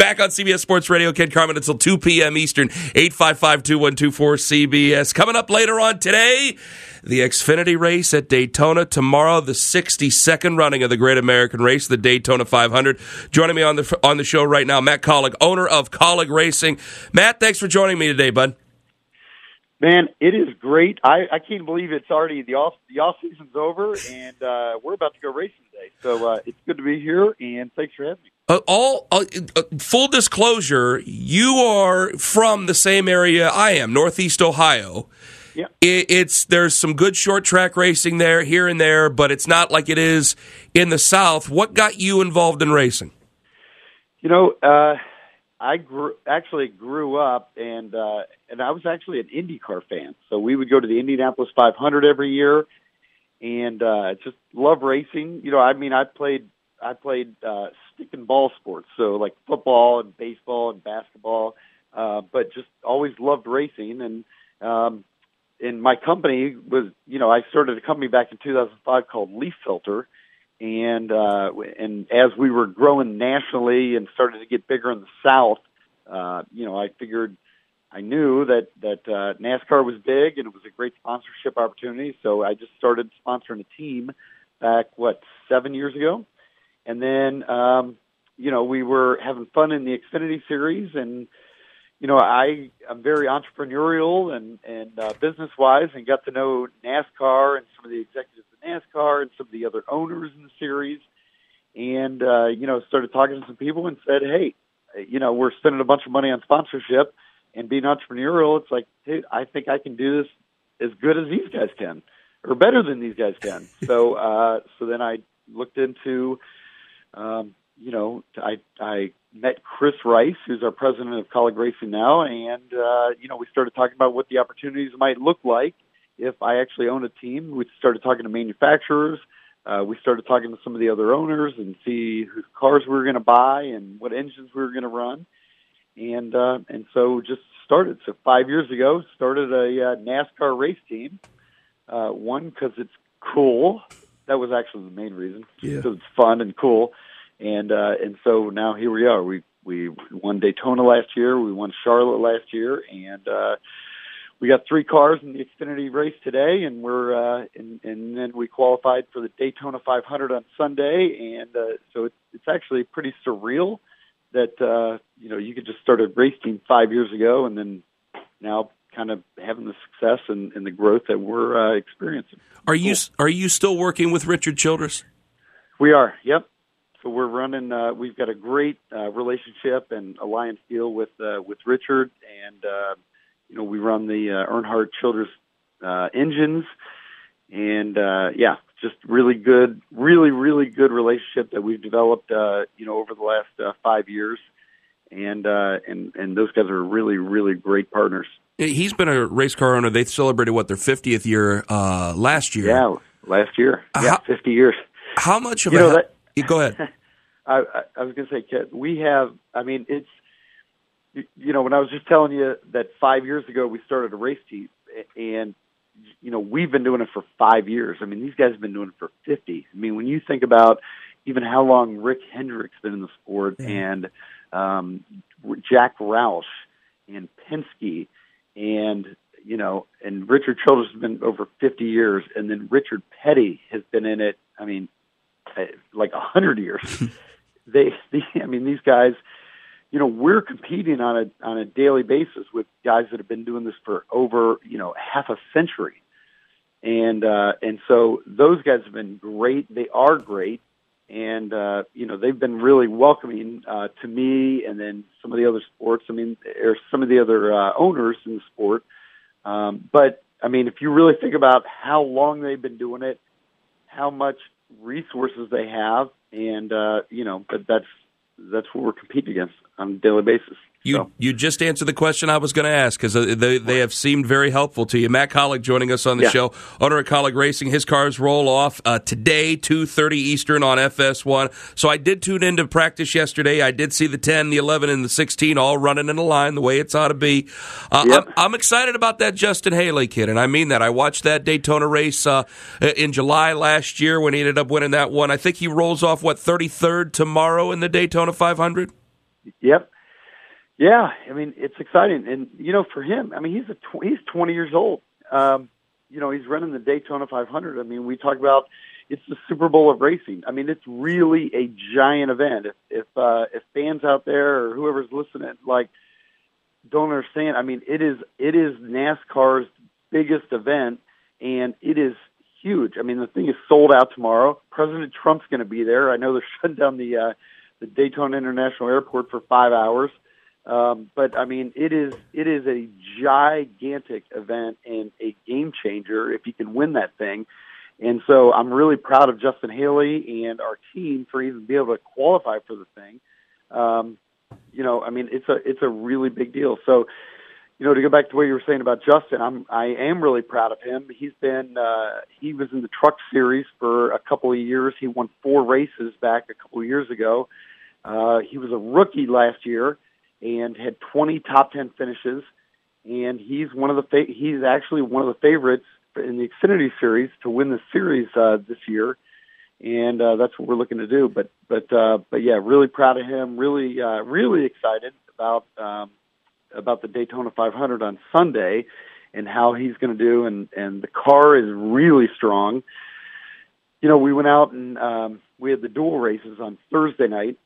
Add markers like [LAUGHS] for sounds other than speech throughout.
Back on CBS Sports Radio, Ken Carman until 2 p.m. Eastern, 855-2124-CBS. Coming up later on today, the Xfinity race at Daytona. Tomorrow, the 62nd running of the Great American Race, the Daytona 500. Joining me on the on the show right now, Matt Kaulig, owner of Kaulig Racing. Matt, thanks for joining me today, bud. Man, it is great. I, I can't believe it's already the off the off season's over, and uh, we're about to go racing today. So uh, it's good to be here, and thanks for having me. Uh, all uh, uh, full disclosure, you are from the same area I am, Northeast Ohio. Yeah. It, it's there's some good short track racing there, here and there, but it's not like it is in the South. What got you involved in racing? You know, uh, I grew actually grew up and uh, and I was actually an IndyCar fan. So we would go to the Indianapolis 500 every year, and uh, just love racing. You know, I mean, I played I played uh, and ball sports, so like football and baseball and basketball, uh, but just always loved racing. And um, and my company was, you know, I started a company back in 2005 called Leaf Filter, and uh, and as we were growing nationally and started to get bigger in the South, uh, you know, I figured. I knew that that uh, NASCAR was big and it was a great sponsorship opportunity, so I just started sponsoring a team back what seven years ago, and then, um, you know, we were having fun in the Xfinity series and, you know, I am very entrepreneurial and, and uh, business wise and got to know NASCAR and some of the executives of NASCAR and some of the other owners in the series. And, uh, you know, started talking to some people and said, Hey, you know, we're spending a bunch of money on sponsorship and being entrepreneurial. It's like, hey, I think I can do this as good as these guys can or better than these guys can. [LAUGHS] So, uh, so then I looked into, um, you know, I, I met Chris Rice, who's our president of Kaulig Racing now, and, uh, you know, we started talking about what the opportunities might look like if I actually own a team. We started talking to manufacturers. Uh, we started talking to some of the other owners and see whose cars we were going to buy and what engines we were going to run. And, uh, and so just started. So five years ago, started a uh, NASCAR race team. Uh, one, cause it's cool that was actually the main reason. Yeah. It was fun and cool, and uh, and so now here we are. We we won Daytona last year. We won Charlotte last year, and uh, we got three cars in the Xfinity race today, and we're uh, and, and then we qualified for the Daytona 500 on Sunday, and uh, so it's it's actually pretty surreal that uh, you know you could just start a race team five years ago, and then now kind of having the success and, and the growth that we're uh, experiencing. Are you are you still working with Richard Childress? We are. Yep. So we're running. Uh, we've got a great uh, relationship and alliance deal with uh, with Richard, and uh, you know we run the uh, Earnhardt Childress uh, engines, and uh, yeah, just really good, really really good relationship that we've developed. Uh, you know over the last uh, five years, and uh, and and those guys are really really great partners. He's been a race car owner. They celebrated what their 50th year uh, last year. Yeah, last year. Uh, Yeah, how- fifty years. How much of You a know, that- You go ahead. [LAUGHS] I, I, was going to say, Kit, we have. I mean, it's you- know when I was just telling you that five years ago we started a race team, and you know we've been doing it for five years. I mean, these guys have been doing it for fifty. I mean, when you think about even how long Rick Hendrick's been in the sport, and um, Jack Roush and Penske, and you know, and Richard Childress has been over 50 years, and then Richard Petty has been in it. I mean, uh, like a hundred years. [LAUGHS] they, they, I mean, these guys. You know, we're competing on a on a daily basis with guys that have been doing this for over you know half a century, and uh, and so those guys have been great. They are great, and uh, you know they've been really welcoming uh, to me, and then some of the other sports. I mean, or some of the other uh, owners in the sport. Um, but I mean, if you really think about how long they've been doing it, how much resources they have, and uh, you know, but that's that's what we're competing against on a daily basis. You So, you just answered the question I was going to ask because they they have seemed very helpful to you. Matt Kaulig joining us on the Yeah. show, owner of Kaulig Racing. His cars roll off uh, today, two thirty Eastern on FS1. So I did tune into practice yesterday. I did see the ten, the eleven, and the sixteen all running in a line the way it's ought to be. Uh, Yep. I'm, I'm excited about that Justin Haley kid, and I mean that. I watched that Daytona race uh, in July last year when he ended up winning that one. I think he rolls off what thirty third tomorrow in the Daytona 500. yep, yeah. I mean, it's exciting, and you know, for him, I mean, he's a tw- he's 20 years old. Um, you know, he's running the Daytona 500. I mean, we talk about it's the Super Bowl of racing. I mean, it's really a giant event. If if uh, if fans out there or whoever's listening, like, don't understand, I mean, it is it is NASCAR's biggest event, and it is huge. I mean, the thing is sold out tomorrow. President Trump's going to be there. I know they're [LAUGHS] shutting down the uh, the Daytona International Airport for five hours. Um, but I mean, it is it is a gigantic event and a game changer if you can win that thing. And so I'm really proud of Justin Haley and our team for even being able to qualify for the thing. Um, you know, I mean, it's a it's a really big deal. So, you know, to go back to what you were saying about Justin, I'm I am really proud of him. He's been uh, he was in the Truck Series for a couple of years. He won four races back a couple of years ago. Uh, he was a rookie last year and had 20 top 10 finishes. And he's one of the fa- he's actually one of the favorites in the Xfinity Series to win the series uh, this year. And uh, that's what we're looking to do. But but uh, but yeah, really proud of him. Really uh, really excited about um, about the Daytona 500 on Sunday and how he's going to do. And and the car is really strong. You know, we went out and um, we had the dual races on Thursday night,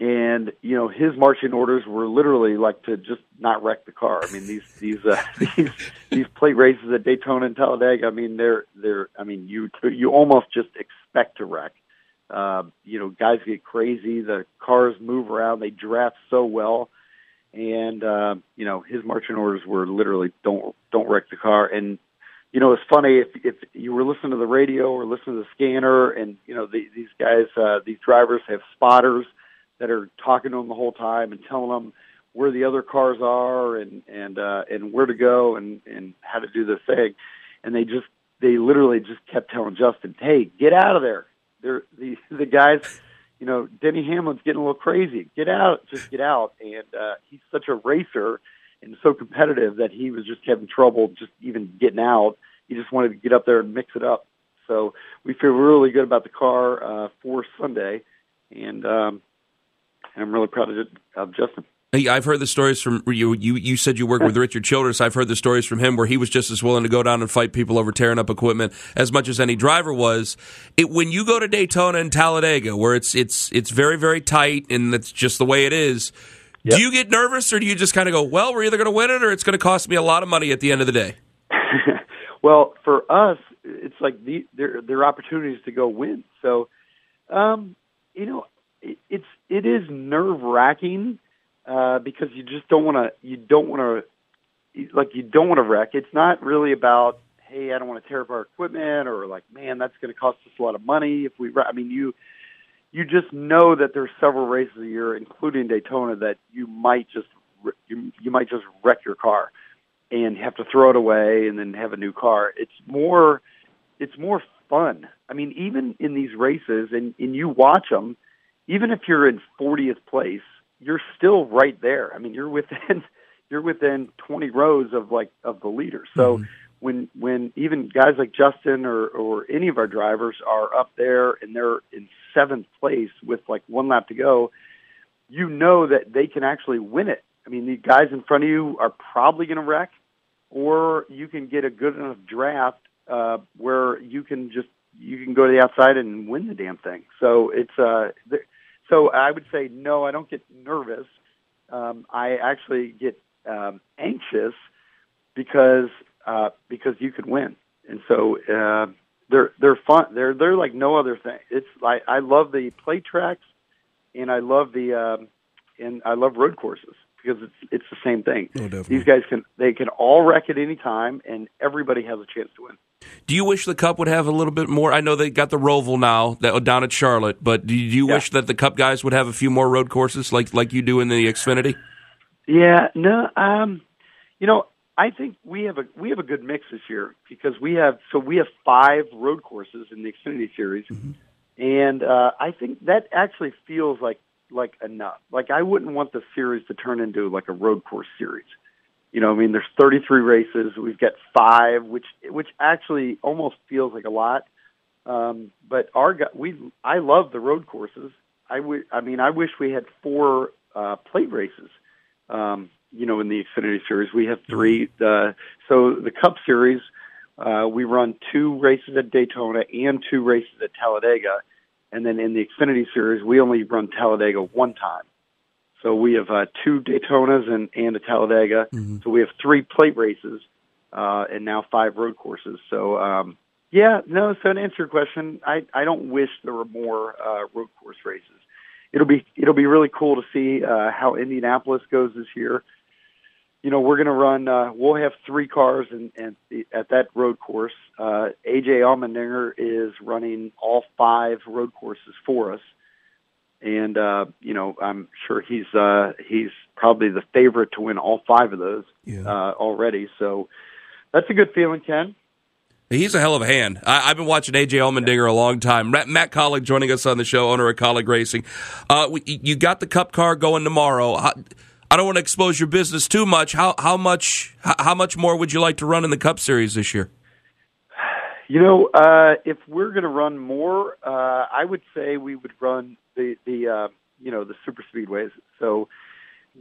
and you know his marching orders were literally like to just not wreck the car. I mean these these uh, [LAUGHS] these these plate races at Daytona and Talladega. I mean they're they're I mean you you almost just expect to wreck. Uh, you know guys get crazy. The cars move around. They draft so well, and uh, you know his marching orders were literally don't don't wreck the car. And you know it's funny if if you were listening to the radio or listening to the scanner, and you know the, these guys uh, these drivers have spotters that are talking to them the whole time and telling them where the other cars are and and uh, and where to go and and how to do the thing, and they just they literally just kept telling Justin, "Hey, get out of there." They're the the guys, you know, Denny Hamlin's getting a little crazy. Get out, just get out. And uh, he's such a racer and so competitive that he was just having trouble just even getting out. He just wanted to get up there and mix it up. So we feel really good about the car uh, for Sunday, and um, and I'm really proud of, of Justin. Hey, I've heard the stories from you. You you said you work with [LAUGHS] Richard Childress. I've heard the stories from him where he was just as willing to go down and fight people over tearing up equipment as much as any driver was. It, when you go to Daytona and Talladega, where it's it's it's very very tight and it's just the way it is. Yep. Do you get nervous, or do you just kind of go, "Well, we're either going to win it, or it's going to cost me a lot of money at the end of the day"? [LAUGHS] well, for us, it's like the, there there are opportunities to go win. So, um, you know, it, it's it is nerve wracking uh, because you just don't want to you don't want to like you don't want to wreck. It's not really about hey, I don't want to tear up our equipment or like man, that's going to cost us a lot of money if we. I mean, you you just know that there's several races a year, including Daytona, that you might just you, you might just wreck your car and have to throw it away and then have a new car. It's more it's more fun. I mean, even in these races and, and you watch them, even if you're in 40th place, you're still right there. I mean, you're within [LAUGHS] you're within 20 rows of like of the leader. So Mm-hmm. when when even guys like Justin or or any of our drivers are up there and they're in seventh place with like one lap to go, you know that they can actually win it. I mean, the guys in front of you are probably going to wreck, or you can get a good enough draft uh, where you can just you can go to the outside and win the damn thing. So it's uh, th- so I would say no, I don't get nervous. Um, I actually get um, anxious because uh, because you could win, and so uh, they're they're fun. They're they're like no other thing. It's like I love the plate tracks, and I love the um, and I love road courses. Because it's it's the same thing. Oh, definitely. These guys can they can all wreck at any time, and everybody has a chance to win. Do you wish the Cup would have a little bit more? I know they got the Roval now that down at Charlotte, but do you, do you Yeah. wish that the Cup guys would have a few more road courses like like you do in the Xfinity? Yeah, no, um, you know, I think we have a we have a good mix this year because we have so we have five road courses in the Xfinity series, and uh, I think that actually feels like like enough. Like I wouldn't want the series to turn into like a road course series. You know, I mean, there's 33 races. We've got five, which which actually almost feels like a lot. Um, but our we I love the road courses. I would I mean I wish we had four uh, plate races. Um, you know, in the Xfinity Series, we have three. Uh, so the Cup Series, uh, we run two races at Daytona and two races at Talladega, and then in the Xfinity Series, we only run Talladega one time. So we have uh, two Daytonas and, and a Talladega. So we have three plate races uh, and now five road courses. So um, yeah, no. So to answer your question, I I don't wish there were more uh, road course races. It'll be it'll be really cool to see uh, how Indianapolis goes this year. You know, we're going to run. Uh, we'll have three cars and in at that road course. Uh, AJ Allmendinger is running all five road courses for us, and uh, you know, I'm sure he's uh, he's probably the favorite to win all five of those Yeah. uh, already. So that's a good feeling, Ken. He's a hell of a hand. I, I've been watching AJ Allmendinger a long time. Matt, Matt Kaulig joining us on the show, owner of Kaulig Racing. Uh, we, you got the Cup car going tomorrow. How, I don't want to expose your business too much. How how much how, much more would you like to run in the Cup Series this year? You know, uh, if we're going to run more, uh, I would say we would run the the uh, you know the super speedways. So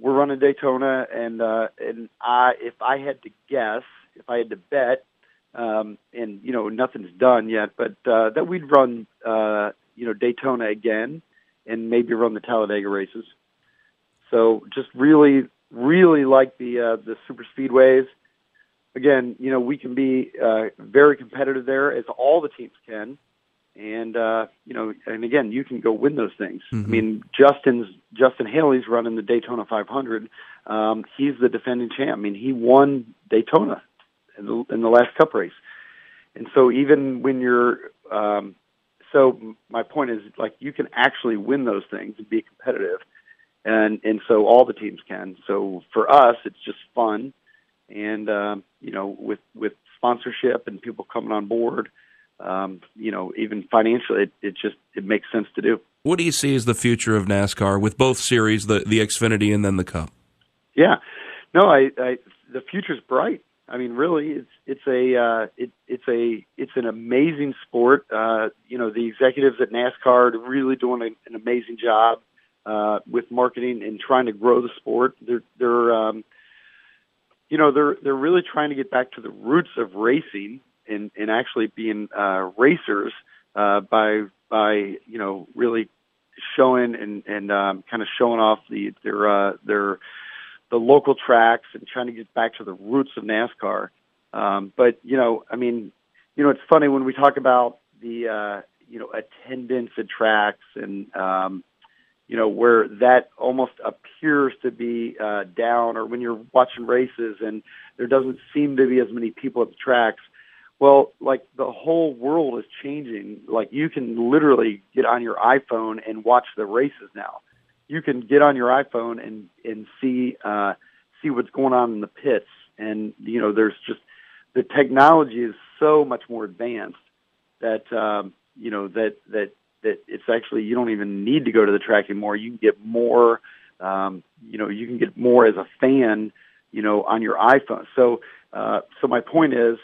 we're running Daytona, and uh, and I if I had to guess, if I had to bet, um, and you know nothing's done yet, but uh, that we'd run uh, you know Daytona again, and maybe run the Talladega races. So just really, really like the uh, the super speedways again, you know, we can be uh, very competitive there, as all the teams can. And uh, you know, and again, you can go win those things. I mean, Justin's Justin Haley's running the Daytona 500. Um, he's the defending champ. I mean, he won Daytona in the, in the last Cup race. And so, even when you're, um, so my point is, like, you can actually win those things and be competitive, and and so all the teams can. So for us, it's just fun. And um, you know with with sponsorship and people coming on board um, you know even financially it, it just it makes sense to do. What do you see as the future of NASCAR with both series, the the Xfinity and then the Cup? yeah. No i, I the future's bright. I mean really it's it's a uh, it, it's a it's an amazing sport. Uh, you know the executives at nascar are really doing a, an amazing job uh, with marketing and trying to grow the sport they're they're um, you know they're they're really trying to get back to the roots of racing and and actually being uh, racers uh, by by you know really showing and and um, kind of showing off the their uh, their the local tracks and trying to get back to the roots of NASCAR. Um, but you know, I mean, you know, it's funny when we talk about the uh, you know attendance at tracks and um, you know where that almost appears to be uh, down, or when you're watching races and there doesn't seem to be as many people at the tracks. Well, like the whole world is changing. Like you can literally get on your iPhone and watch the races now. You can get on your iPhone and and see uh, see what's going on in the pits, and you know there's just the technology is so much more advanced that um, you know that that that it's actually you don't even need to go to the track anymore. You can get more, um, you know, you can get more as a fan, you know, on your iPhone. So, uh, so my point is,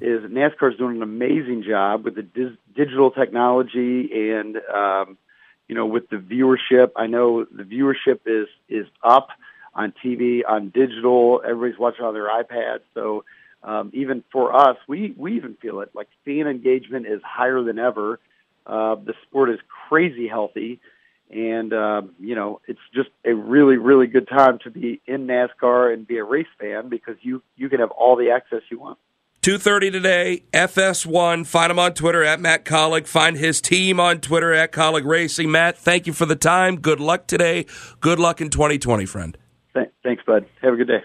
is NASCAR is doing an amazing job with the dis- digital technology and, um, you know, with the viewership. I know the viewership is is up on TV, on digital. Everybody's watching on their iPads. So, um, even for us, we we even feel it. Like fan engagement is higher than ever. Uh, the sport is crazy healthy, and uh, you know it's just a really really good time to be in NASCAR and be a race fan because you you can have all the access you want. 2.30 today, FS1. Find him on Twitter at Matt Kaulig. Find his team on Twitter at Kaulig Racing. Matt, thank you for the time. Good luck today. Good luck in 2020, friend. Th- thanks, bud. Have a good day.